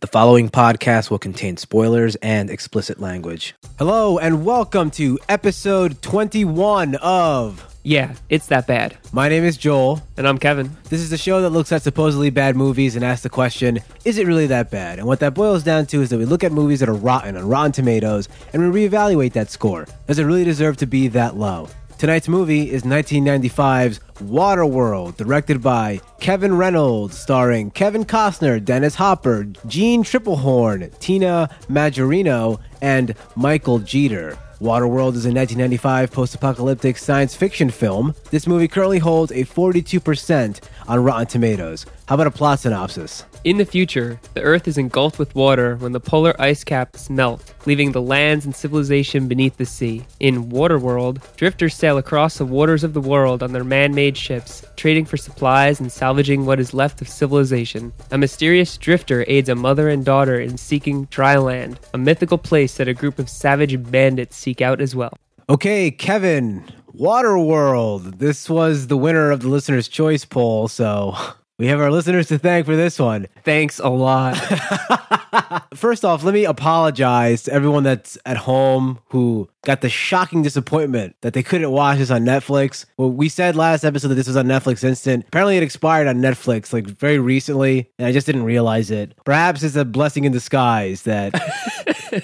The following podcast will contain spoilers and explicit language. Hello, and welcome to episode 21 of. Yeah, it's that bad. My name is Joel. And I'm Kevin. This is the show that looks at supposedly bad movies and asks the question, is it really that bad? And what that boils down to is that we look at movies that are rotten on Rotten Tomatoes and we reevaluate that score. Does it really deserve to be that low? Tonight's movie is 1995's Waterworld, directed by Kevin Reynolds, starring Kevin Costner, Dennis Hopper, Jeanne Tripplehorn, Tina Majorino, and Michael Jeter. Waterworld is a 1995 post apocalyptic science fiction film. This movie currently holds a 42% on Rotten Tomatoes. How about a plot synopsis? In the future, the Earth is engulfed with water when the polar ice caps melt, leaving the lands and civilization beneath the sea. In Waterworld, drifters sail across the waters of the world on their man made ships, trading for supplies and salvaging what is left of civilization. A mysterious drifter aids a mother and daughter in seeking dry land, a mythical place that a group of savage bandits seek out as well. Okay, Kevin, Waterworld. This was the winner of the listener's choice poll, so we have our listeners to thank for this one. Thanks a lot. First off, let me apologize to everyone that's at home who got the shocking disappointment that they couldn't watch this on Netflix. Well, we said last episode that this was on Netflix Instant. Apparently, it expired on Netflix like very recently, and I just didn't realize it. Perhaps it's a blessing in disguise that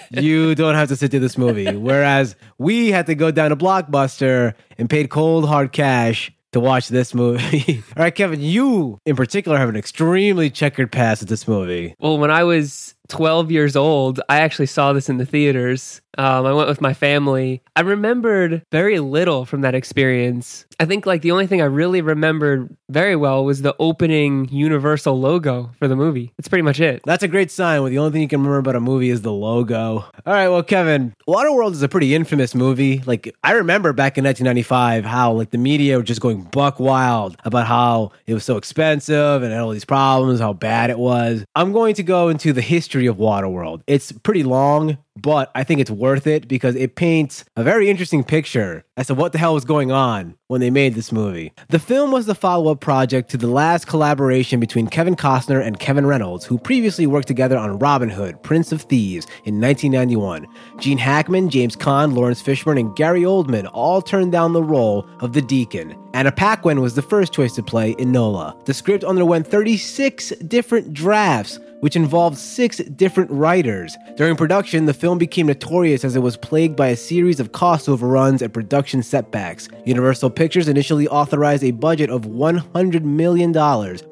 you don't have to sit through this movie, whereas we had to go down to Blockbuster and paid cold hard cash to watch this movie. All right, Kevin, you in particular have an extremely checkered past at this movie. Well, when I was 12 years old, I actually saw this in the theaters. Um, I went with my family. I remembered very little from that experience. I think like the only thing I really remembered very well was the opening Universal logo for the movie. That's pretty much it. That's a great sign when the only thing you can remember about a movie is the logo. All right, well, Kevin, Waterworld is a pretty infamous movie. Like I remember back in 1995 how like the media were just going buck wild about how it was so expensive and had all these problems, how bad it was. I'm going to go into the history of Waterworld. It's pretty long, but I think it's worth it because it paints a very interesting picture as to what the hell was going on when they made this movie. The film was the follow up project to the last collaboration between Kevin Costner and Kevin Reynolds, who previously worked together on Robin Hood, Prince of Thieves in 1991. Gene Hackman, James Caan, Laurence Fishburne, and Gary Oldman all turned down the role of the Deacon. Anna Paquin was the first choice to play Enola. The script underwent 36 different drafts which involved six different writers. During production, the film became notorious as it was plagued by a series of cost overruns and production setbacks. Universal Pictures initially authorized a budget of $100 million,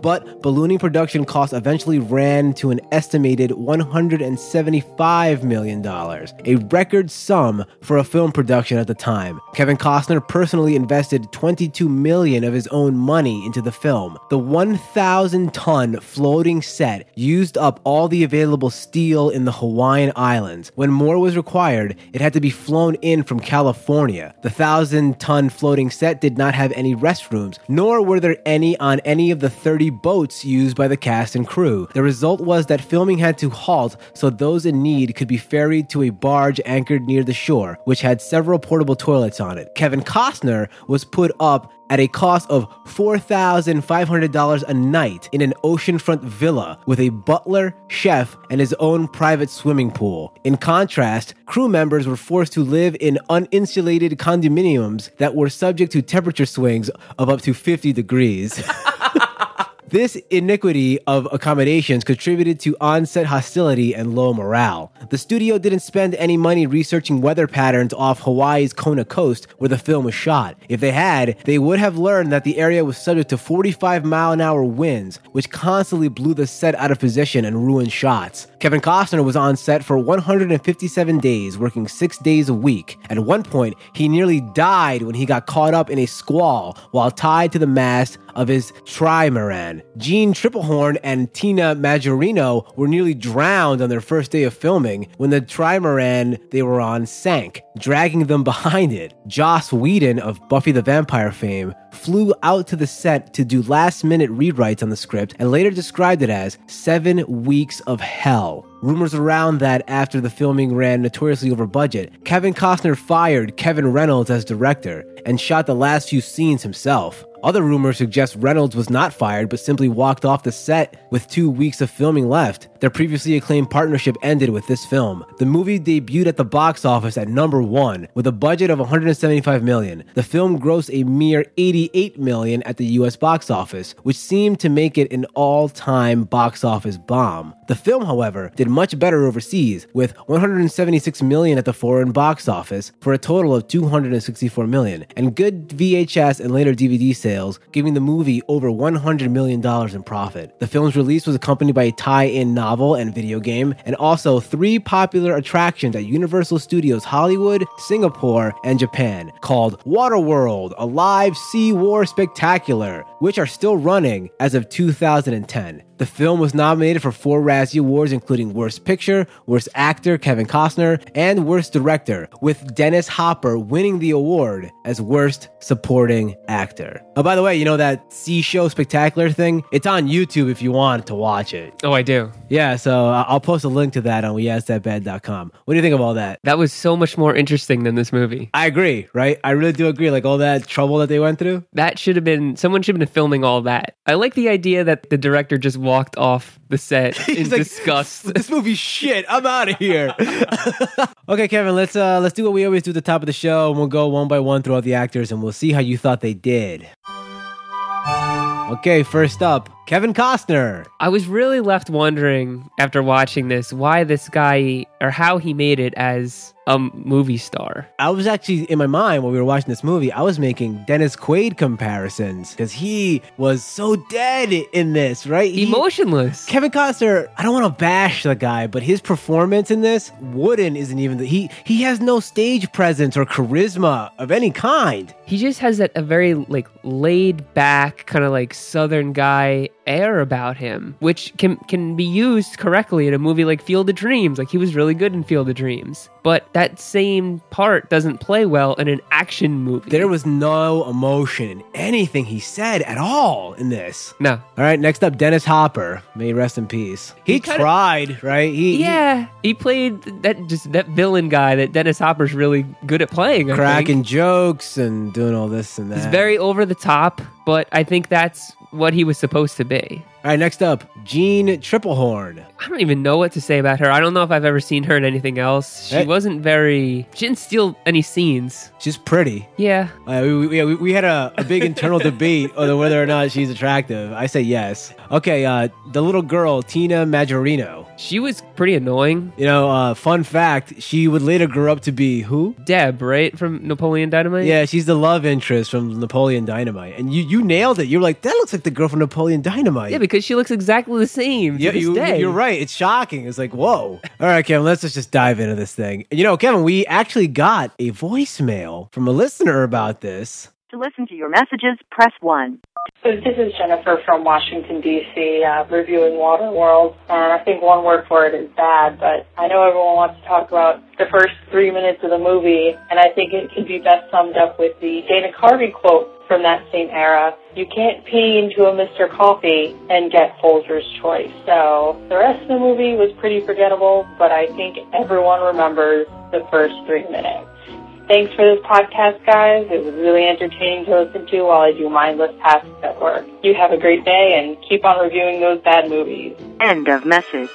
but ballooning production costs eventually ran to an estimated $175 million, a record sum for a film production at the time. Kevin Costner personally invested 22 million of his own money into the film. The 1,000 ton floating set used up all the available steel in the Hawaiian Islands. When more was required, it had to be flown in from California. The 1,000 ton floating set did not have any restrooms, nor were there any on any of the 30 boats used by the cast and crew. The result was that filming had to halt so those in need could be ferried to a barge anchored near the shore, which had several portable toilets on it. Kevin Costner was put up at a cost of $4,500 a night in an oceanfront villa with a butler, chef, and his own private swimming pool. In contrast, crew members were forced to live in uninsulated condominiums that were subject to temperature swings of up to 50 degrees. This iniquity of accommodations contributed to on-set hostility and low morale. The studio didn't spend any money researching weather patterns off Hawaii's Kona coast where the film was shot. If they had, they would have learned that the area was subject to 45 mile an hour winds, which constantly blew the set out of position and ruined shots. Kevin Costner was on set for 157 days, working six days a week. At one point, he nearly died when he got caught up in a squall while tied to the mast of his trimaran. Jeanne Tripplehorn and Tina Majorino were nearly drowned on their first day of filming when the trimaran they were on sank, dragging them behind it. Joss Whedon of Buffy the Vampire fame flew out to the set to do last minute rewrites on the script and later described it as seven weeks of hell. Wow. Rumors around that after the filming ran notoriously over budget, Kevin Costner fired Kevin Reynolds as director and shot the last few scenes himself. Other rumors suggest Reynolds was not fired but simply walked off the set with two weeks of filming left. Their previously acclaimed partnership ended with this film. The movie debuted at the box office at number one with a budget of 175 million. The film grossed a mere 88 million at the US box office, which seemed to make it an all-time box office bomb. The film, however, did much better overseas with 176 million at the foreign box office for a total of 264 million, and good VHS and later DVD sales, giving the movie over 100 million dollars in profit. The film's release was accompanied by a tie-in novel and video game, and also three popular attractions at Universal Studios Hollywood, Singapore, and Japan called Waterworld, a live sea war spectacular, which are still running as of 2010. The film was nominated for four Razzie Awards, including Worst Picture, Worst Actor, Kevin Costner, and Worst Director, with Dennis Hopper winning the award as Worst Supporting Actor. Oh, by the way, you know that Sea Show Spectacular thing? It's on YouTube if you want to watch it. Oh, I do. Yeah, so I'll post a link to that on yeahitsthatbad.com. What do you think of all that? That was so much more interesting than this movie. I agree, right? I really do agree. Like all that trouble that they went through. That should have been someone should have been filming all that. I like the idea that the director just walked off the set in like, disgust. This movie's shit. I'm out of here. okay, Kevin, let's uh let's do what we always do at the top of the show, and we'll go one by one through all the actors, and we'll see how you thought they did. Okay, first up, Kevin Costner. I was really left wondering after watching this why this guy or how he made it as a movie star. I was actually in my mind when we were watching this movie, I was making Dennis Quaid comparisons because he was so dead in this, right? He- Emotionless. Kevin Costner, I don't want to bash the guy, but his performance in this, Wooden isn't even the, he he has no stage presence or charisma of any kind. He just has that a very like laid back kind of like southern guy air about him, which can can be used correctly in a movie like Field of Dreams. Like he was really good in Field of Dreams, but that same part doesn't play well in an action movie. There was no emotion in anything he said at all in this. no. All right, next up, Dennis Hopper. May he rest in peace. He, He kinda- tried, right? He, he- Yeah, he played that just that villain guy that Dennis Hopper's really good at playing. I think. cracking jokes and doing all this and that. He's very over the top, but I think that's what he was supposed to be. All right, next up, Jeanne Tripplehorn. I don't even know what to say about her. I don't know if I've ever seen her in anything else. She Hey. wasn't very. She didn't steal any scenes. She's pretty. Yeah. Uh, we, we, we- we had a, a big internal debate on whether or not she's attractive. I say yes. Okay, uh, the little girl, Tina Majorino. She was pretty annoying. You know, uh, fun fact, she would later grow up to be who? Deb, right? From Napoleon Dynamite? Yeah, she's the love interest from Napoleon Dynamite. And you, you nailed it. You're like, that looks like the girl from Napoleon Dynamite. Yeah, because she looks exactly the same. Yeah, you, you're right. It's shocking. It's like, whoa. All right, Kevin, let's just dive into this thing. You know, Kevin, we actually got a voicemail from a listener about this. To listen to your messages, press 1. So this is Jennifer from Washington, D.C., uh, reviewing Waterworld. And I think one word for it is bad, but I know everyone wants to talk about the first three minutes of the movie, and I think it can be best summed up with the Dana Carvey quote from that same era. You can't pee into a Mr. Coffee and get Folger's choice. So the rest of the movie was pretty forgettable, but I think everyone remembers the first three minutes. Thanks for this podcast, guys. It was really entertaining to listen to while I do mindless tasks at work. You have a great day and keep on reviewing those bad movies. End of message.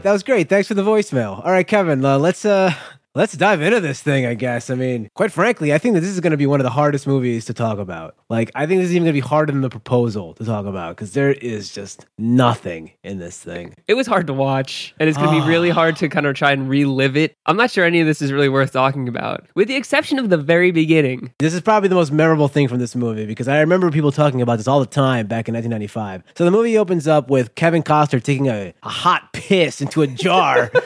That was great. Thanks for the voicemail. All right, Kevin, uh, let's uh let's dive into this thing, I guess. I mean, quite frankly, I think that this is going to be one of the hardest movies to talk about. Like, I think this is even going to be harder than the proposal to talk about because there is just nothing in this thing. It was hard to watch, and it's going to Ah. be really hard to kind of try and relive it. I'm not sure any of this is really worth talking about, with the exception of the very beginning. This is probably the most memorable thing from this movie because I remember people talking about this all the time back in 1995. So the movie opens up with Kevin Costner taking a, a hot piss into a jar.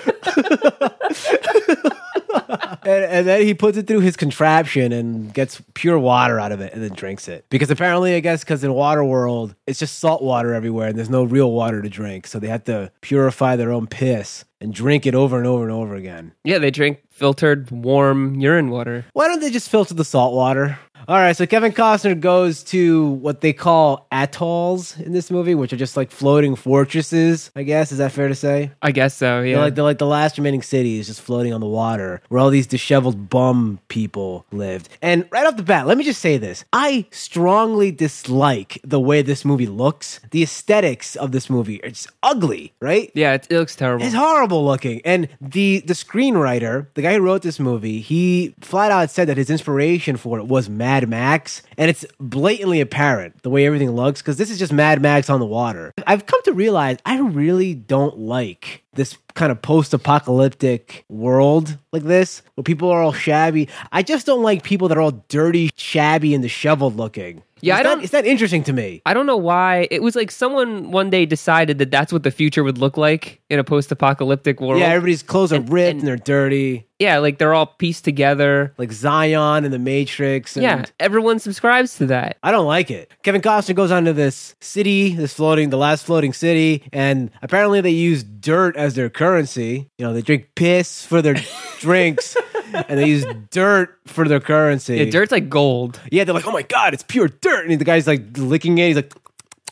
and, and then he puts it through his contraption and gets pure water out of it and then drinks it. Because apparently, I guess, because in Waterworld, it's just salt water everywhere and there's no real water to drink. So they have to purify their own piss and drink it over and over and over again. Yeah, they drink filtered, warm urine water. Why don't they just filter the salt water? All right, so Kevin Costner goes to what they call atolls in this movie, which are just like floating fortresses. I guess is that fair to say? I guess so. Yeah. They're like they're like the last remaining cities just floating on the water, where all these disheveled bum people lived. And right off the bat, let me just say this: I strongly dislike the way this movie looks. The aesthetics of this movie it's ugly, right? yeah, it, it looks terrible. It's horrible looking. And the the screenwriter, the guy who wrote this movie, he flat out said that his inspiration for it was Mad Max, and it's blatantly apparent the way everything looks because this is just Mad Max on the water. I've come to realize I really don't like this kind of post-apocalyptic world like this where people are all shabby. I just don't like people that are all dirty, shabby, and disheveled looking. Yeah, it's I not, don't- It's not interesting to me. I don't know why. It was like someone one day decided that that's what the future would look like in a post-apocalyptic world. Yeah, everybody's clothes are And- ripped and- and they're dirty. yeah, like they're all pieced together. like Zion and the Matrix. And Yeah, everyone subscribes to that. I don't like it. Kevin Costner goes onto this city, this floating, the last floating city, and apparently they use dirt as their currency. You know, they drink piss for their drinks, and they use dirt for their currency. Yeah, dirt's like gold. Yeah, they're like, oh my god, it's pure dirt, and the guy's like licking it. He's like,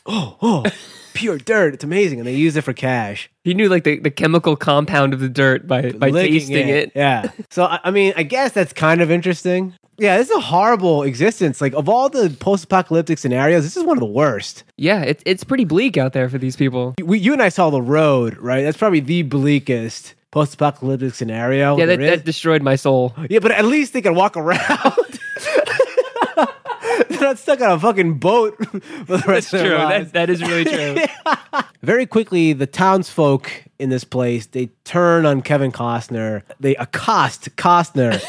oh, oh, pure dirt. It's amazing, and they use it for cash. He knew like the, the chemical compound of the dirt by by licking tasting it. Yeah. So I, I mean, I guess that's kind of interesting. Yeah, this is a horrible existence. Like of all the post-apocalyptic scenarios, this is one of the worst. Yeah, it's it's pretty bleak out there for these people. We, you and I saw the road, right? That's probably the bleakest post-apocalyptic scenario. Yeah, that, that destroyed my soul. yeah, but at least they can walk around. They're not stuck on a fucking boat for the rest of their True, lives. that, that is really true. Very quickly, the townsfolk in this place they turn on Kevin Costner. They accost Costner,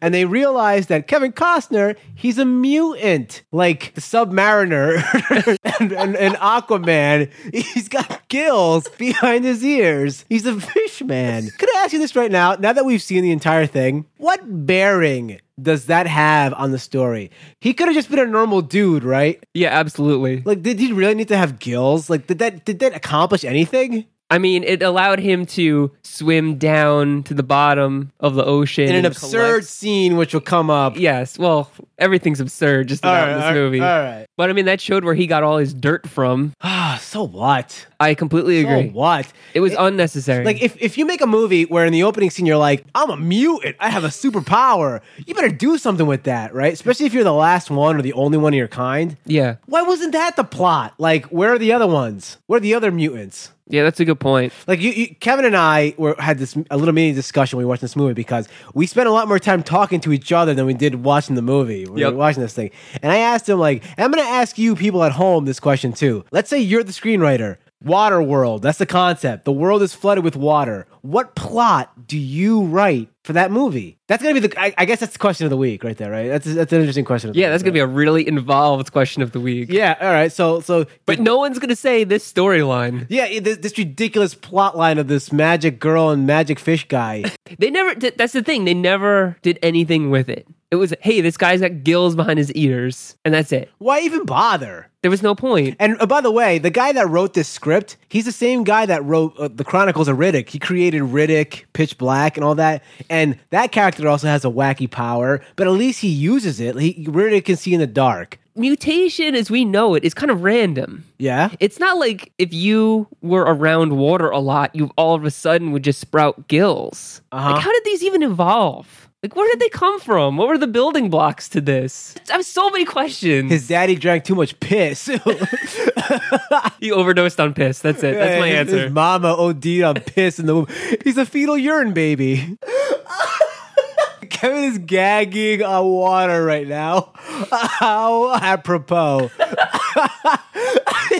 and they realize that Kevin Costner he's a mutant, like the Submariner and, and, and Aquaman. He's got gills behind his ears. He's a fish man. Could I ask you this right now? Now that we've seen the entire thing, what bearing? Does that have on the story? He could have just been a normal dude, right? yeah, absolutely. Like, did he really need to have gills? Like, did that did that accomplish anything? I mean, it allowed him to swim down to the bottom of the ocean In an absurd collect- scene, which will come up. Yes, well, everything's absurd just about in this movie. all right. But I mean, that showed where he got all his dirt from. Ah, so what? I completely agree. So what? It was unnecessary. Like, if, if you make a movie where in the opening scene you're like, I'm a mutant, I have a superpower, you better do something with that, right? Especially if you're the last one or the only one of your kind. yeah, Why wasn't that the plot? Like, where are the other ones? Where are the other mutants? Yeah, that's a good point. Like you, you Kevin and I were had this a little mini discussion when we watched this movie because we spent a lot more time talking to each other than we did watching the movie. when We were watching this thing, and I asked him like, I'm going to ask you people at home this question too. Let's say you're the screenwriter. Water world. That's the concept. The world is flooded with water. What plot do you write for that movie? That's gonna be the. I, I guess that's the question of the week, right there. Right. That's that's an interesting question. Of Yeah, week, that's gonna be a really involved question of the week. Yeah. All right. So so But no one's gonna say this storyline. yeah, this, this ridiculous plot line of this magic girl and magic fish guy. They never. Did, that's the thing. They never did anything with it. It was, hey, this guy's got gills behind his ears, and that's it. Why even bother? There was no point. And uh, by the way, the guy that wrote this script, he's the same guy that wrote uh, the Chronicles of Riddick. He created Riddick, Pitch Black, and all that. And that character also has a wacky power, but at least he uses it. He, Riddick can see in the dark. Mutation, as we know it, is kind of random. Yeah. It's not like if you were around water a lot, you all of a sudden would just sprout gills. Uh-huh. Like, how did these even evolve? Like, where did they come from? What were the building blocks to this? I have so many questions. His daddy drank too much piss. he overdosed on piss. That's it. That's my answer. His mama OD'd on piss in the womb. He's a fetal urine baby. Kevin is gagging on water right now. How apropos.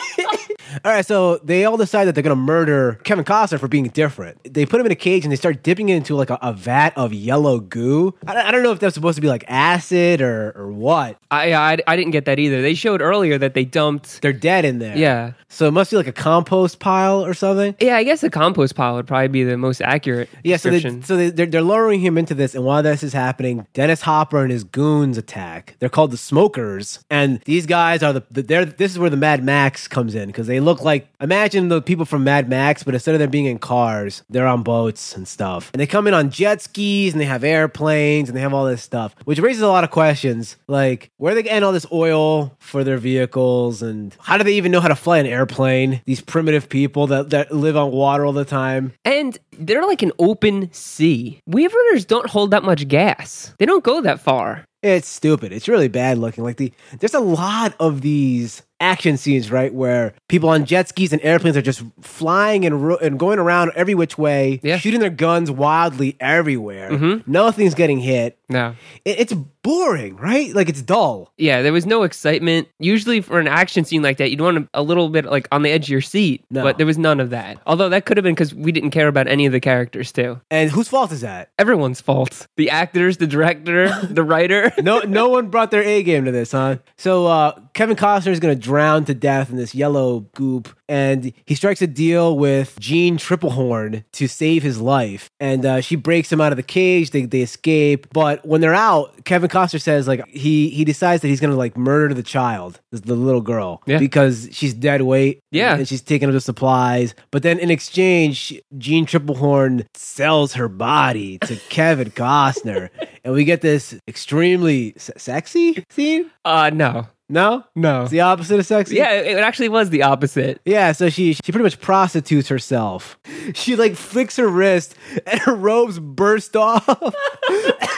all right, so they all decide that they're going to murder Kevin Costner for being different. They put him in a cage and they start dipping it into like a, a vat of yellow goo. I, don't- I don't know if that's supposed to be like acid or, or what. I, I I didn't get that either. They showed earlier that they dumped. They're dead in there. Yeah. So it must be like a compost pile or something. Yeah, I guess a compost pile would probably be the most accurate Yeah, so, they, description. so they, they're, they're lowering him into this, and while this is happening, Dennis Hopper and his goons attack. They're called the Smokers, and these guys are the, the they're this is where the Mad Max comes in because they look like imagine the people from Mad Max, but instead of them being in cars, they're on boats and stuff. And they come in on jet skis and they have airplanes and they have all this stuff, which raises a lot of questions. Like, where are they getting all this oil for their vehicles and how do they even know how to fly an airplane? These primitive people that, that live on water all the time. And they're like an open sea. Weavers don't hold that much gas. They don't go that far. It's stupid. It's really bad looking. Like the there's a lot of these action scenes, right, where people on jet skis and airplanes are just flying and ro- and going around every which way, Yeah. shooting their guns wildly everywhere. Nothing's getting hit. No. It- it's boring, right? Like it's dull. Yeah, there was no excitement. Usually for an action scene like that, you'd want a little bit like on the edge of your seat. No. But there was none of that. Although that could have been because we didn't care about any of the characters too. And whose fault is that? Everyone's fault. The actors, the director, the writer. No, no one brought their A game to this, huh? So uh, Kevin Costner is going to drown to death in this yellow goop, and he strikes a deal with Jeanne Tripplehorn to save his life. And uh, she breaks him out of the cage. They they escape, but when they're out, Kevin Costner says like he he decides that he's going to like murder the child, the, the little girl, Yeah. because she's dead weight. Yeah. and she's taking up the supplies. But then in exchange, Jeanne Tripplehorn sells her body to Kevin Costner, and we get this extremely se- sexy scene. Uh no. No, No. it's the opposite of sexy. Yeah, it it actually was the opposite. Yeah, so she she pretty much prostitutes herself. She like flicks her wrist and her robes burst off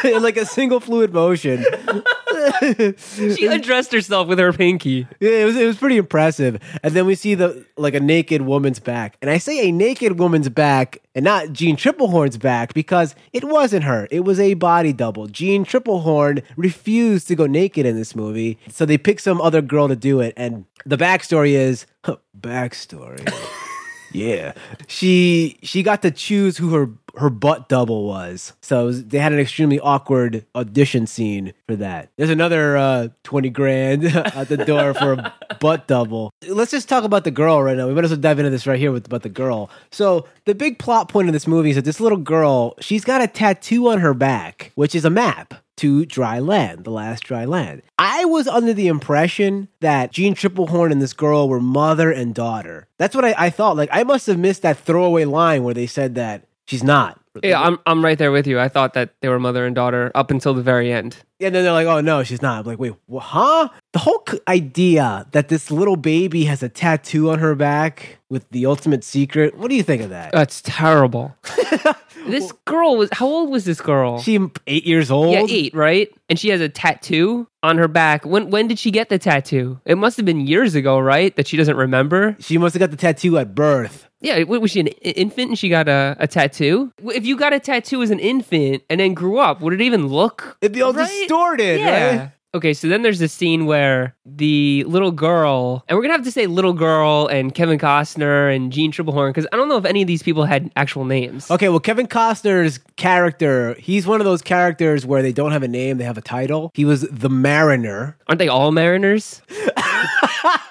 in like a single fluid motion. She undressed herself with her pinky. Yeah, it was it was pretty impressive. And then we see the like a naked woman's back. And I say a naked woman's back and not Jeanne Tripplehorn's back because it wasn't her. It was a body double. Jeanne Tripplehorn refused to go naked in this movie. So they picked some other girl to do it. And the backstory is backstory. Yeah, she she got to choose who her her butt double was. So was- they had an extremely awkward audition scene for that. There's another uh, twenty grand at the door for a butt double. Let's just talk about the girl right now. We might as well dive into this right here with about the girl. So the big plot point of this movie is that this little girl she's got a tattoo on her back, which is a map to dry land, the last dry land. I was under the impression that Jeanne Tripplehorn and this girl were mother and daughter. That's what I, I thought. Like I must have missed that throwaway line where they said that she's not. Yeah, I'm I'm right there with you. I thought that they were mother and daughter up until the very end. And then they're like, "Oh no, she's not." I'm like, wait, wha- huh? The whole c- idea that this little baby has a tattoo on her back with the ultimate secret. What do you think of that? That's terrible. this girl was how old was this girl? she eight years old. yeah, eight, right? And she has a tattoo on her back. When when did she get the tattoo? It must have been years ago, right? That she doesn't remember. She must have got the tattoo at birth. Yeah, what, was she an infant and she got a, a tattoo? If you got a tattoo as an infant and then grew up, would it even look? It'd be all right? distorted, Yeah. right? Okay, so then there's this scene where the little girl, and we're gonna have to say little girl and Kevin Costner and Jeanne Tripplehorn because I don't know if any of these people had actual names. Okay, well, Kevin Costner's character, he's one of those characters where they don't have a name, they have a title. He was the Mariner. Aren't they all Mariners?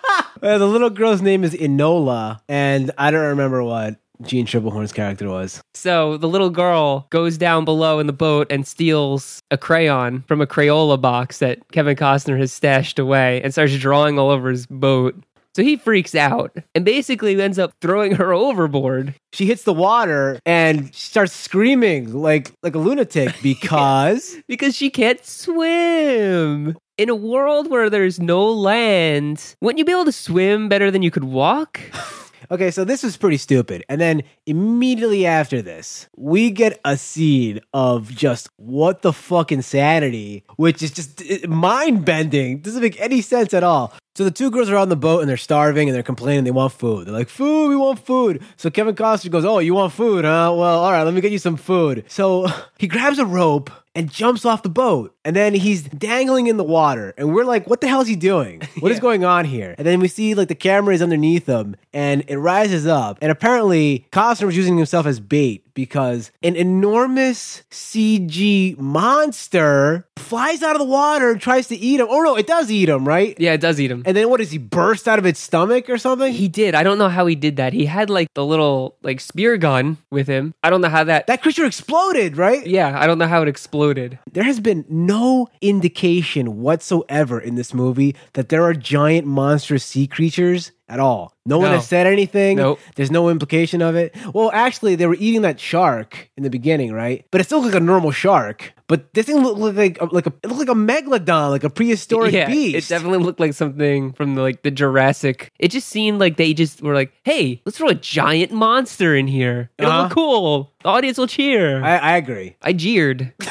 Uh, the little girl's name is Enola, and I don't remember what Jeanne Tripplehorn's character was. So the little girl goes down below in the boat and steals a crayon from a Crayola box that Kevin Costner has stashed away and starts drawing all over his boat. So he freaks out and basically ends up throwing her overboard. She hits the water and she starts screaming like like a lunatic because because she can't swim. In a world where there's no land, wouldn't you be able to swim better than you could walk? Okay, so this was pretty stupid. And then immediately after this, we get a scene of just what the fuck insanity, which is just uh, mind bending. Doesn't make any sense at all. So the two girls are on the boat and they're starving and they're complaining they want food. They're like, food, we want food. So Kevin Costner goes, oh, you want food, huh? Well, all right, let me get you some food. So he grabs a rope and jumps off the boat. And then he's dangling in the water. And we're like, what the hell is he doing? What is going on here? And then we see like the camera is underneath him and it rises up. And apparently Costner was using himself as bait because an enormous CG monster flies out of the water and tries to eat him. Oh no, it does eat him, right? Yeah, it does eat him. And then what does he burst out of its stomach or something? He did. I don't know how he did that. He had like the little like spear gun with him. I don't know how that. that creature exploded, right? yeah, I don't know how it exploded. There has been no indication whatsoever in this movie that there are giant monstrous sea creatures at all. No, one No. has said anything. Nope. There's no implication of it. Well, actually, they were eating that shark in the beginning, right? But it still looked like a normal shark. But this thing looked like like a it looked like a megalodon, like a prehistoric yeah, beast. it definitely looked like something from the, like the Jurassic. It just seemed like they just were like, "Hey, let's throw a giant monster in here. It'll Uh-huh. look cool. The audience will cheer." I, I, I agree. jeered.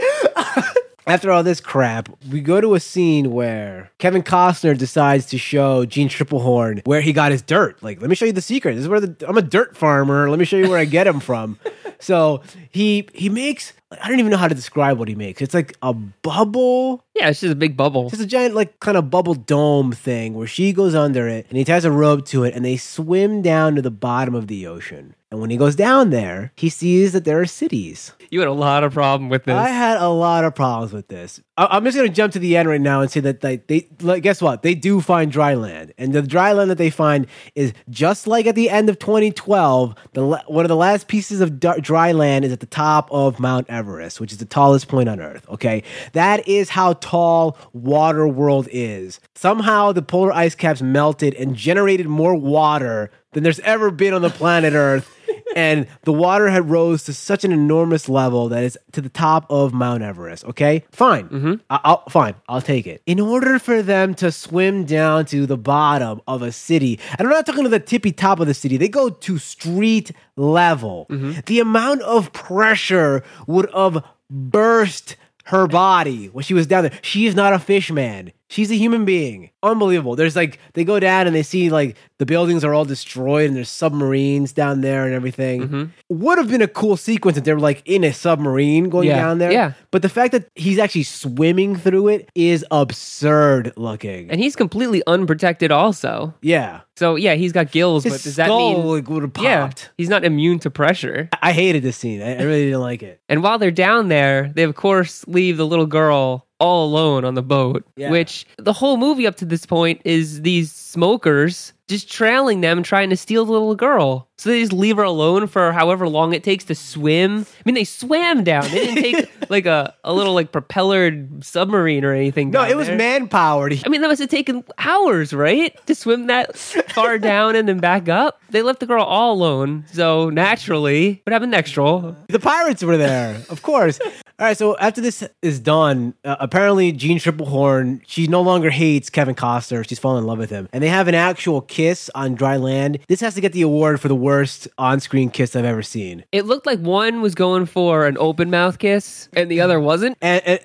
After all this crap, we go to a scene where Kevin Costner decides to show Jeanne Tripplehorn where he got his dirt. Like, let me show you the secret. This is where the I'm a dirt farmer. Let me show you where I get him from. so he he makes I don't even know how to describe what he makes. It's like a bubble Yeah, it's just a big bubble. It's a giant, like, kind of bubble dome thing where she goes under it and he ties a rope to it and they swim down to the bottom of the ocean. And when he goes down there, he sees that there are cities. You had a lot of problem with this. I had a lot of problems with this. I- I'm just going to jump to the end right now and say that they, they like, guess what? They do find dry land. And the dry land that they find is just like at the end of 2012, the one of the last pieces of dry land is at the top of Mount Everest, which is the tallest point on Earth. Okay. That is how tall water world is. Somehow the polar ice caps melted and generated more water than there's ever been on the planet Earth and the water had rose to such an enormous level that it's to the top of Mount Everest. Okay, fine, mm-hmm. I- I'll fine, I'll take it. In order for them to swim down to the bottom of a city, and I'm not talking to the tippy top of the city, they go to street level. Mm-hmm. The amount of pressure would have burst her body when she was down there. She is not a fish man. She's a human being. Unbelievable. There's like they go down and they see like the buildings are all destroyed and there's submarines down there and everything. Mm-hmm. Would have been a cool sequence if they were like in a submarine going Yeah, down there. yeah. But the fact that he's actually swimming through it is absurd looking. and he's completely unprotected, also. yeah. So yeah, he's got gills, His but does that mean? like, would have Yeah, popped. he's not immune to pressure. I hated this scene. I, I really didn't like it. And while they're down there, they of course leave the little girl all alone on the boat. Yeah. Which the whole movie up to this point is these smokers just trailing them, trying to steal the little girl. So they just leave her alone for however long it takes to swim. I mean, they swam down. They didn't take like a, a little like propellered submarine or anything. No, it was there. man powered. I mean, that must have taken hours, right? To swim that far down and then back up. They left the girl all alone. So naturally, what happened next, Joel? The pirates were there, of course. All right, so after this is done, uh, apparently Jeanne Tripplehorn, she no longer hates Kevin Costner. She's fallen in love with him. And they have an actual kiss on dry land. This has to get the award for the worst on screen kiss I've ever seen. It looked like one was going for an open mouth kiss and the other wasn't. And, and,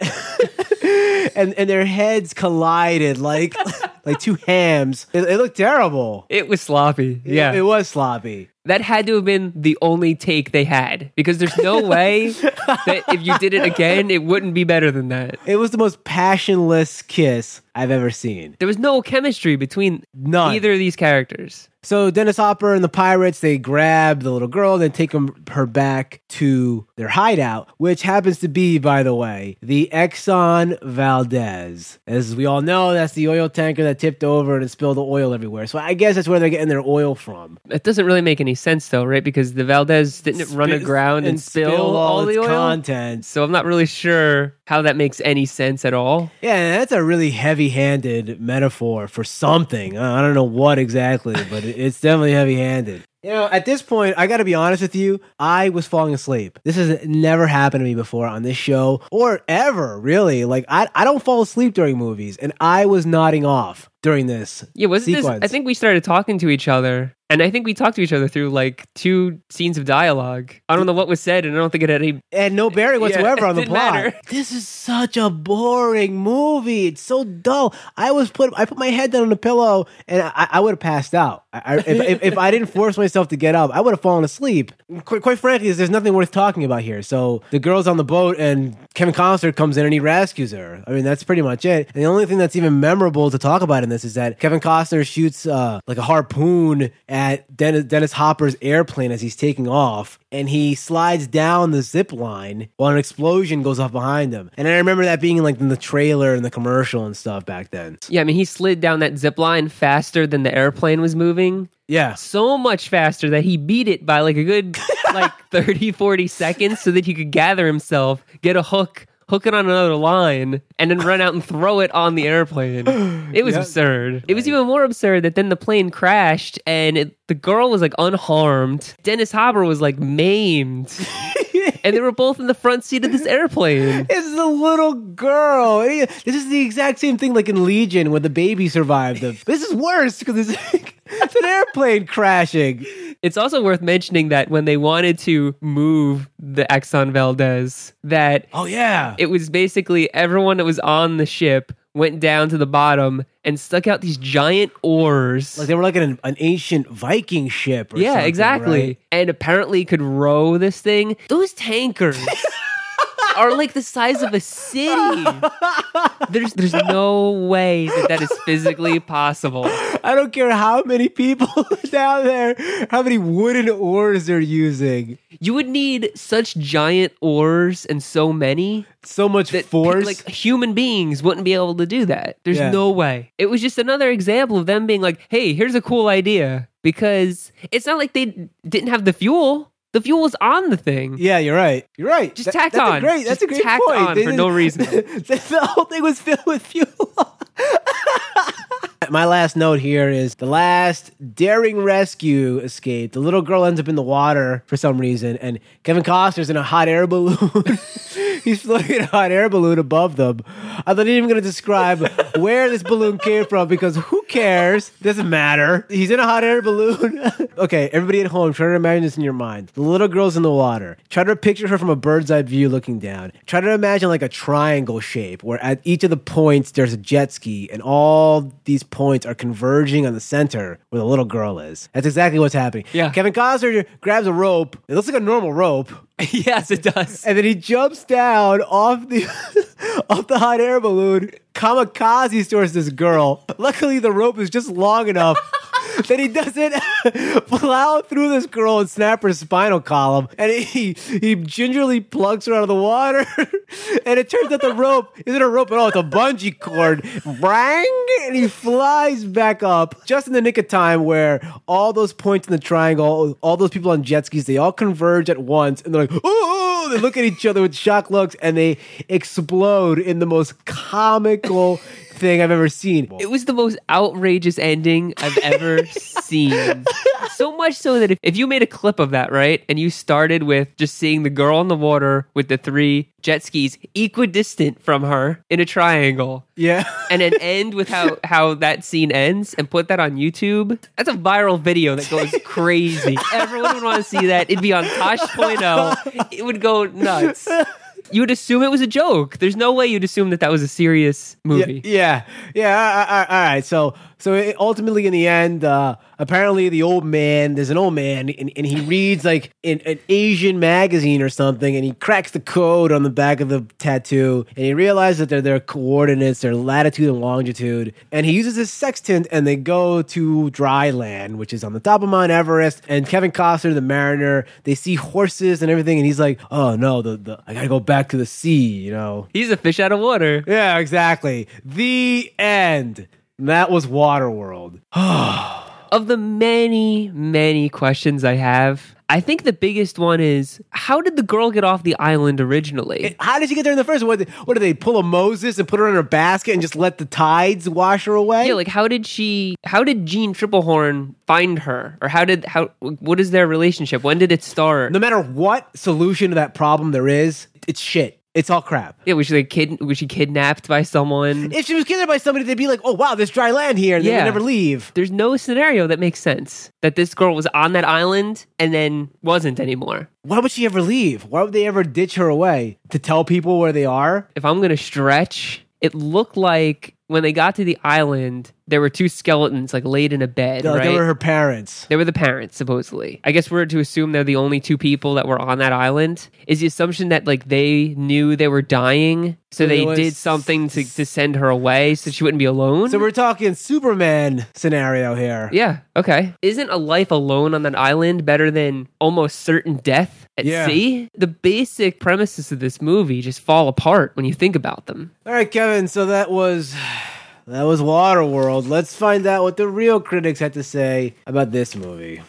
and, and their heads collided like, like two hams. It, it looked terrible. It was sloppy. Yeah. It, it was sloppy. That had to have been the only take they had because there's no way that if you did it again, it wouldn't be better than that. It was the most passionless kiss I've ever seen. There was no chemistry between None. either of these characters. So Dennis Hopper and the pirates they grab the little girl, then take him, her back to their hideout, which happens to be, by the way, the Exxon Valdez. As we all know, that's the oil tanker that tipped over and spilled the oil everywhere. So I guess that's where they're getting their oil from. It doesn't really make any sense though, right? Because the Valdez didn't it run aground and, spill, all, its the oil. contents. So I'm not really sure how that makes any sense at all. Yeah, that's a really heavy-handed metaphor for something. I don't know what exactly, but it's definitely heavy-handed. You know, at this point, I got to be honest with you. I was falling asleep. This has never happened to me before on this show or ever, really. Like, I, I don't fall asleep during movies, and I was nodding off during this. Yeah, wasn't sequence. this? I think we started talking to each other, and I think we talked to each other through like two scenes of dialogue. I don't know what was said, and I don't think it had any. and no bearing whatsoever it on the plot. matter. This is such a boring movie. It's so dull. I was put I put my head down on the pillow and I, I would have passed out. I, if, if, if I didn't force myself to get up, I would have fallen asleep. Quite, quite frankly, there's nothing worth talking about here. So the girl's on the boat and Kevin Costner comes in and he rescues her. I mean, that's pretty much it. And the only thing that's even memorable to talk about in this is that Kevin Costner shoots uh, like a harpoon at Dennis, Dennis Hopper's airplane as he's taking off, and he slides down the zip line while an explosion goes off behind him. And I remember that being like in the trailer and the commercial and stuff back then. Yeah, I mean, he slid down that zip line faster than the airplane was moving. Yeah. So much faster that he beat it by like a good like 30, 40 seconds so that he could gather himself, get a hook hook it on another line, and then run out and throw it on the airplane. It was Yeah. absurd. It was even more absurd that then the plane crashed and it, the girl was like unharmed. Dennis Hopper was like maimed. and they were both in the front seat of this airplane. It's the little girl. This is the exact same thing like in Legion when the baby survived. The, this is worse because it's, it's an airplane crashing. It's also worth mentioning that when they wanted to move the Exxon Valdez, that Oh yeah. it was basically everyone that was on the ship went down to the bottom and stuck out these giant oars. like they were like an, an ancient Viking ship. Or yeah, something, exactly. right? And apparently could row this thing. Those tankers are like the size of a city. There's there's no way that that is physically possible. I don't care how many people down there, how many wooden oars they're using. You would need such giant oars and so many So much that force. like human beings wouldn't be able to do that. There's Yeah. no way. It was just another example of them being like, "Hey, here's a cool idea." Because it's not like they didn't have the fuel. The fuel was on the thing. yeah, you're right. You're right. Just tacked that's on. A great, that's Just a great tacked point. on for no reason. the, the whole thing was filled with fuel. My last note here is the last daring rescue escape. The little girl ends up in the water for some reason, and Kevin Costner's in a hot air balloon. He's floating in a hot air balloon above them. I'm not even going to describe where this balloon came from because who cares? Doesn't matter. He's in a hot air balloon. okay, everybody at home, try to imagine this in your mind. The little girl's in the water. Try to picture her from a bird's eye view looking down. Try to imagine like a triangle shape where at each of the points there's a jet ski and all these points are converging on the center where the little girl is. That's exactly what's happening. Yeah. Kevin Costner grabs a rope. It looks like a normal rope. yes, it does. And then he jumps down off the off the hot air balloon, kamikaze towards this girl. Luckily, the rope is just long enough that he doesn't plow through this girl and snap her spinal column. And he he gingerly plugs her out of the water. and it turns out the rope isn't a rope at all; it's a bungee cord. Bang! And he flies back up just in the nick of time where all those points in the triangle, all those people on jet skis, they all converge at once, and they're like, "Oh!" They look at each other with shock looks, and they explode in the most comical thing I've ever seen. It was the most outrageous ending I've ever seen. So much so that if, if you made a clip of that, right, and you started with just seeing the girl in the water with the three jet skis equidistant from her in a triangle, Yeah. and then end with how, how that scene ends and put that on YouTube, that's a viral video that goes crazy. Everyone would want to see that. It'd be on Tosh.0. It would go nuts. You would assume it was a joke. There's no way you'd assume that that was a serious movie. Yeah, yeah, yeah. All right, all right. So, so it, ultimately, in the end, uh, apparently, the old man, there's an old man, and, and he reads like in an Asian magazine or something, and he cracks the code on the back of the tattoo, and he realizes that they're their coordinates, their latitude and longitude, and he uses his sextant, and they go to dry land, which is on the top of Mount Everest. And Kevin Costner, the mariner, they see horses and everything, and he's like, "Oh no, the, the I gotta go back to the sea," you know. He's a fish out of water. Yeah, exactly. The end. That was Waterworld. Of the many, many questions I have, I think the biggest one is how did the girl get off the island originally? How did she get there in the first? What? did- What did they pull a Moses and put her in her basket and just let the tides wash her away? yeah, like how did she how did Jeanne Tripplehorn find her? Or how did how what is their relationship? When did it start? no matter what solution to that problem there is, it's shit. It's all crap. yeah, was she like kid was she kidnapped by someone? If she was kidnapped by somebody, they'd be like, "Oh wow, there's dry land here," and they Yeah. would never leave. There's no scenario that makes sense that this girl was on that island and then wasn't anymore. Why would she ever leave? Why would they ever ditch her away to tell people where they are? if I'm gonna stretch, it looked like when they got to the island, there were two skeletons like laid in a bed, right? They were her parents. They were the parents, supposedly. I guess we're to assume they're the only two people that were on that island. Is the assumption that like they knew they were dying, so So they did something to, to send her away so she wouldn't be alone? So we're talking Superman scenario here. yeah, okay. Isn't a life alone on that island better than almost certain death at Yeah. sea? The basic premises of this movie just fall apart when you think about them. All right, Kevin. So that was that was Waterworld. Let's find out what the real critics had to say about this movie.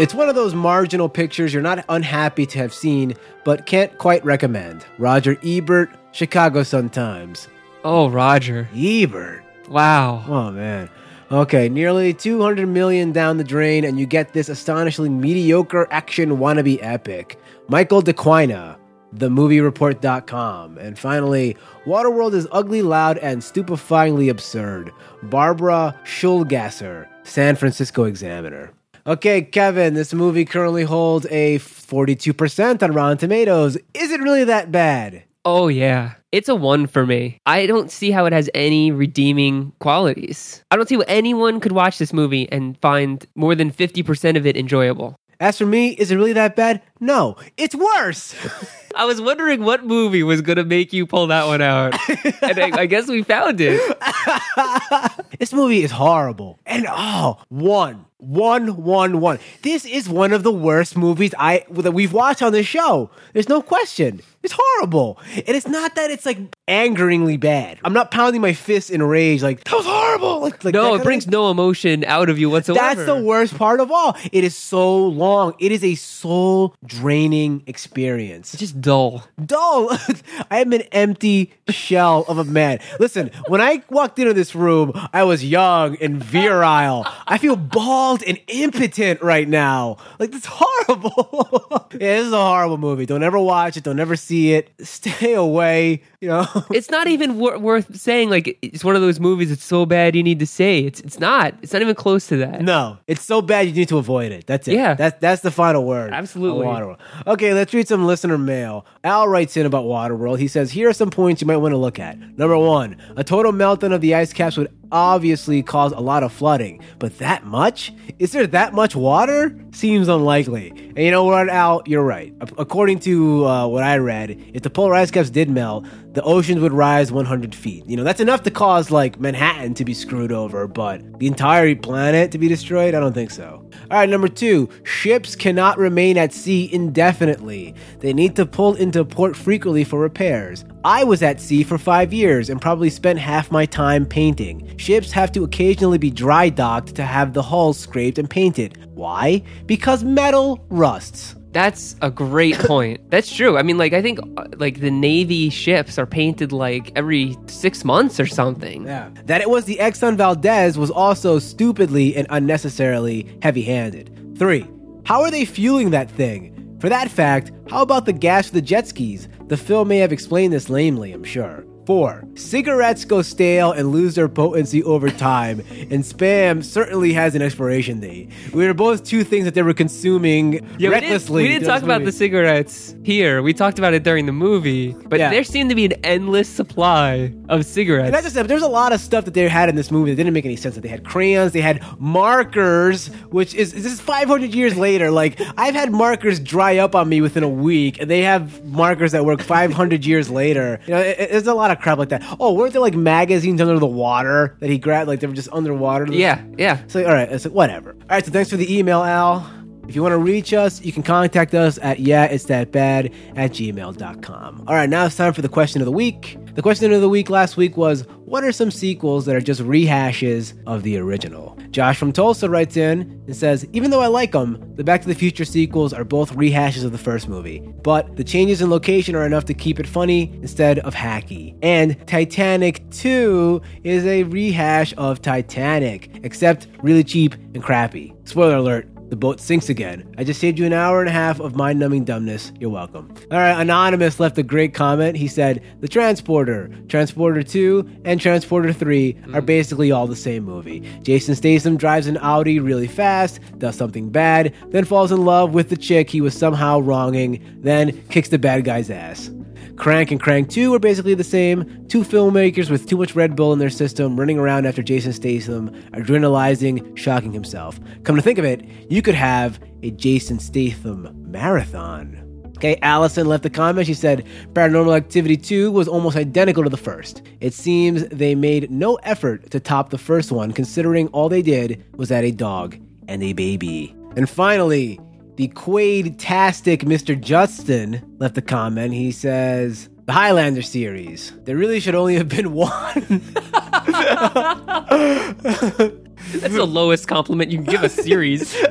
It's one of those marginal pictures you're not unhappy to have seen, but can't quite recommend. Roger Ebert, Chicago Sun-Times. Oh, Roger. Ebert. Wow. Oh man. Okay, nearly 200 million down the drain, and you get this astonishingly mediocre action wannabe epic. Michael Dequina, themoviereport.com. And finally, Waterworld is ugly, loud, and stupefyingly absurd. Barbara Shulgasser, San Francisco Examiner. Okay, Kevin, this movie currently holds a 42% on Rotten Tomatoes. Is it really that bad? Oh, yeah. It's a one for me. I don't see how it has any redeeming qualities. I don't see how anyone could watch this movie and find more than 50% of it enjoyable. As for me, is it really that bad? No, it's worse. I was wondering what movie was going to make you pull that one out. and I, I guess we found it. this movie is horrible. And oh, one, one, one, one. This is one of the worst movies I that we've watched on this show. There's no question. It's horrible. And it's not that it's like angeringly bad. I'm not pounding my fist in rage like that was horrible. Like, like No, it brings no emotion out of you whatsoever. That's the worst part of all. It is so long. It is a soul draining experience. It's just dull. dull. I am an empty shell of a man. Listen, when I walked into this room, I was young and virile. I feel bald and impotent right now. Like, that's horrible. yeah, this is a horrible movie. Don't ever watch it. Don't ever see it. Stay away. You know? It's not even wor- worth saying. Like it's one of those movies. It's so bad you need to say. It's it's not. It's not even close to that. No, it's so bad you need to avoid it. That's it. Yeah. That's that's the final word. Absolutely. Okay, let's read some listener mail. Al writes in about Waterworld. He says, Here are some points you might want to look at. Number one, a total meltdown of the ice caps would obviously cause a lot of flooding. But that much? Is there that much water? Seems unlikely. And you know what, Al? You're right. According to uh, what I read, if the polar ice caps did melt, the oceans would rise 100 feet. You know, that's enough to cause like Manhattan to be screwed over, but the entire planet to be destroyed? I don't think so. All right, number two, ships cannot remain at sea indefinitely. They need to pull into port frequently for repairs. I was at sea for five years and probably spent half my time painting. Ships have to occasionally be dry docked to have the hulls scraped and painted. Why? Because metal rusts. That's a great point. That's true. I mean, like I think uh, like the Navy ships are painted like every six months or something. Yeah. That it was the Exxon Valdez was also stupidly and unnecessarily heavy handed. Three, how are they fueling that thing? For that fact, how about the gas for the jet skis? The film may have explained this lamely, I'm sure. 4. Cigarettes go stale and lose their potency over time, and spam certainly has an expiration date. We are both two things that they were consuming Yeah, we didn't, recklessly. we didn't talk about the cigarettes here. We talked about it during the movie, but Yeah. there seemed to be an endless supply of cigarettes. And not just there's a lot of stuff that they had in this movie that didn't make any sense. That they had crayons, they had markers, which is this is 500 years later. Like I've had markers dry up on me within a week, and they have markers that work 500 years later. You know, it, it- there's a lot of crap like that. Oh, weren't there like magazines under the water that he grabbed? Like they were just underwater. yeah, yeah. So all right, it's like whatever. All right, so thanks for the email, Al. If you want to reach us, you can contact us at yeah, it's that bad at gmail.com. All right, now it's time for the question of the week. The question of the week last week was what are some sequels that are just rehashes of the original? Josh from Tulsa writes in and says, even though I like them, the Back to the Future sequels are both rehashes of the first movie, but the changes in location are enough to keep it funny instead of hacky. And Titanic 2 is a rehash of Titanic, except really cheap and crappy. Spoiler alert, the boat sinks again. I just saved you an hour and a half of mind numbing dumbness. You're welcome. All right, Anonymous left a great comment. He said, The Transporter, Transporter 2, and Transporter 3 are mm. basically all the same movie. Jason Statham drives an Audi really fast, does something bad, then falls in love with the chick he was somehow wronging, then kicks the bad guy's ass. Crank and Crank 2 are basically the same. Two filmmakers with too much Red Bull in their system running around after Jason Statham, adrenalizing, shocking himself. Come to think of it, you could have a Jason Statham marathon. Okay, Allison left a comment. She said, Paranormal Activity 2 was almost identical to the first. It seems they made no effort to top the first one, considering all they did was add a dog and a baby. And finally, the Quaid-tastic Mr. Justin left a comment. He says, the Highlander series. There really should only have been one. That's the lowest compliment you can give a series.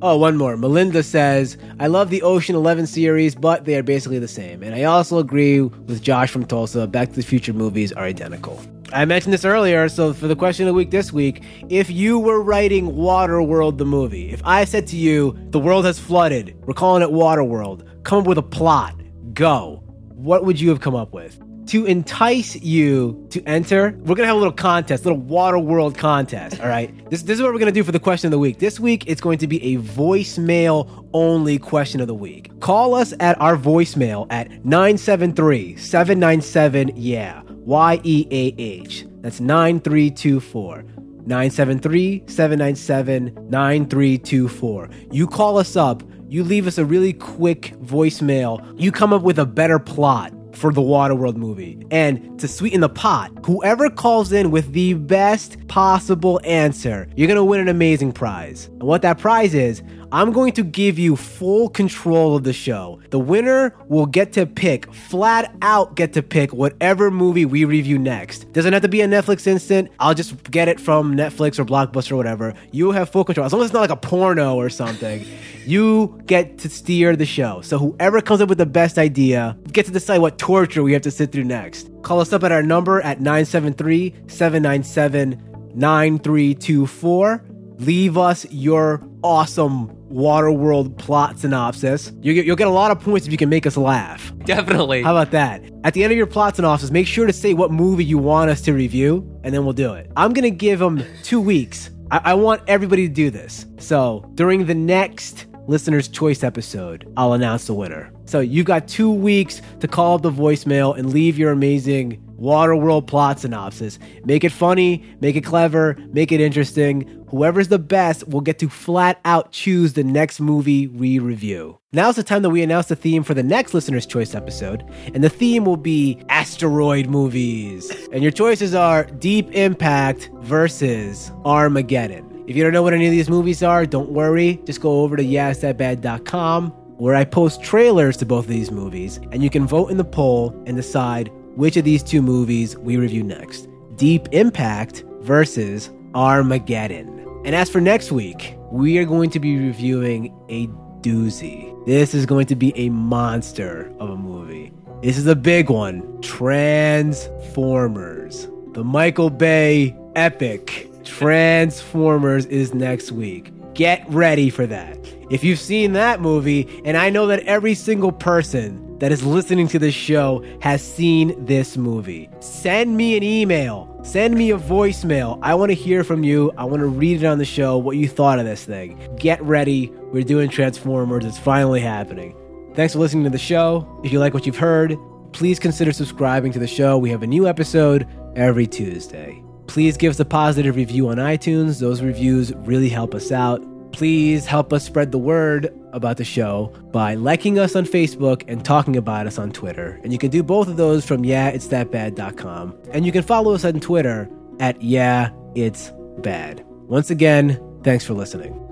Oh, one more. Melinda says, I love the Ocean 11 series, but they are basically the same. And I also agree with Josh from Tulsa. Back to the Future movies are identical. I mentioned this earlier, so for the question of the week this week, if you were writing Waterworld the movie, if I said to you, the world has flooded, we're calling it Waterworld, come up with a plot, go, what would you have come up with? To entice you to enter, we're gonna have a little contest, little Waterworld contest. All right, this this is what we're gonna do for the question of the week. This week it's going to be a voicemail only question of the week. Call us at our voicemail at 973 797 yeah Y E A H. That's 9324. 973 797 9324. You call us up, you leave us a really quick voicemail, you come up with a better plot for the Waterworld movie. And to sweeten the pot, whoever calls in with the best possible answer, you're gonna win an amazing prize. And what that prize is, I'm going to give you full control of the show. The winner will get to pick, flat out get to pick whatever movie we review next. Doesn't have to be a Netflix instant. I'll just get it from Netflix or Blockbuster or whatever. You have full control. As long as it's not like a porno or something, you get to steer the show. So whoever comes up with the best idea gets to decide what torture we have to sit through next. Call us up at our number at 973 797 9324. Leave us your awesome Waterworld plot synopsis. You, you'll get a lot of points if you can make us laugh. Definitely. How about that? At the end of your plot synopsis, make sure to say what movie you want us to review, and then we'll do it. I'm gonna give them two weeks. I, I want everybody to do this. So during the next listener's choice episode, I'll announce the winner. So you've got two weeks to call up the voicemail and leave your amazing Waterworld plot synopsis. Make it funny, make it clever, make it interesting. Whoever's the best will get to flat out choose the next movie we review. Now's the time that we announce the theme for the next listener's choice episode, and the theme will be asteroid movies. And your choices are Deep Impact versus Armageddon. If you don't know what any of these movies are, don't worry. Just go over to yeahitsthatbad.com where I post trailers to both of these movies, and you can vote in the poll and decide which of these two movies we review next Deep Impact versus Armageddon. And as for next week, we are going to be reviewing a doozy. This is going to be a monster of a movie. This is a big one Transformers. The Michael Bay epic Transformers is next week. Get ready for that. If you've seen that movie, and I know that every single person that is listening to this show has seen this movie, send me an email, send me a voicemail. I want to hear from you. I want to read it on the show what you thought of this thing. Get ready. We're doing Transformers. It's finally happening. Thanks for listening to the show. If you like what you've heard, please consider subscribing to the show. We have a new episode every Tuesday. Please give us a positive review on iTunes. Those reviews really help us out. Please help us spread the word about the show by liking us on Facebook and talking about us on Twitter. And you can do both of those from yeahitsthatbad.com. And you can follow us on Twitter at yeahit'sbad. Once again, thanks for listening.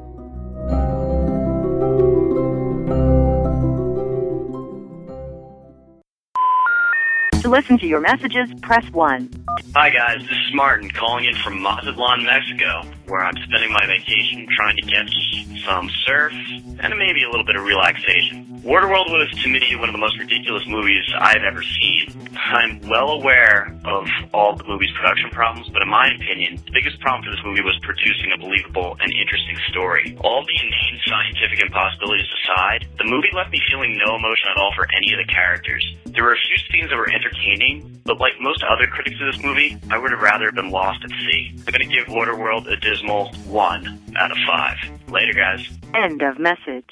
To listen to your messages, press 1. Hi guys, this is Martin calling in from Mazatlan, Mexico, where I'm spending my vacation trying to catch some surf and maybe a little bit of relaxation. Waterworld was to me one of the most ridiculous movies I've ever seen. I'm well aware of all the movie's production problems, but in my opinion, the biggest problem for this movie was producing a believable and interesting story. All the inane scientific impossibilities aside, the movie left me feeling no emotion at all for any of the characters. There were a few scenes that were entertaining, but like most other critics of this movie, I would have rather been lost at sea. I'm gonna give Waterworld a dismal 1 out of 5. Later, guys. End of message.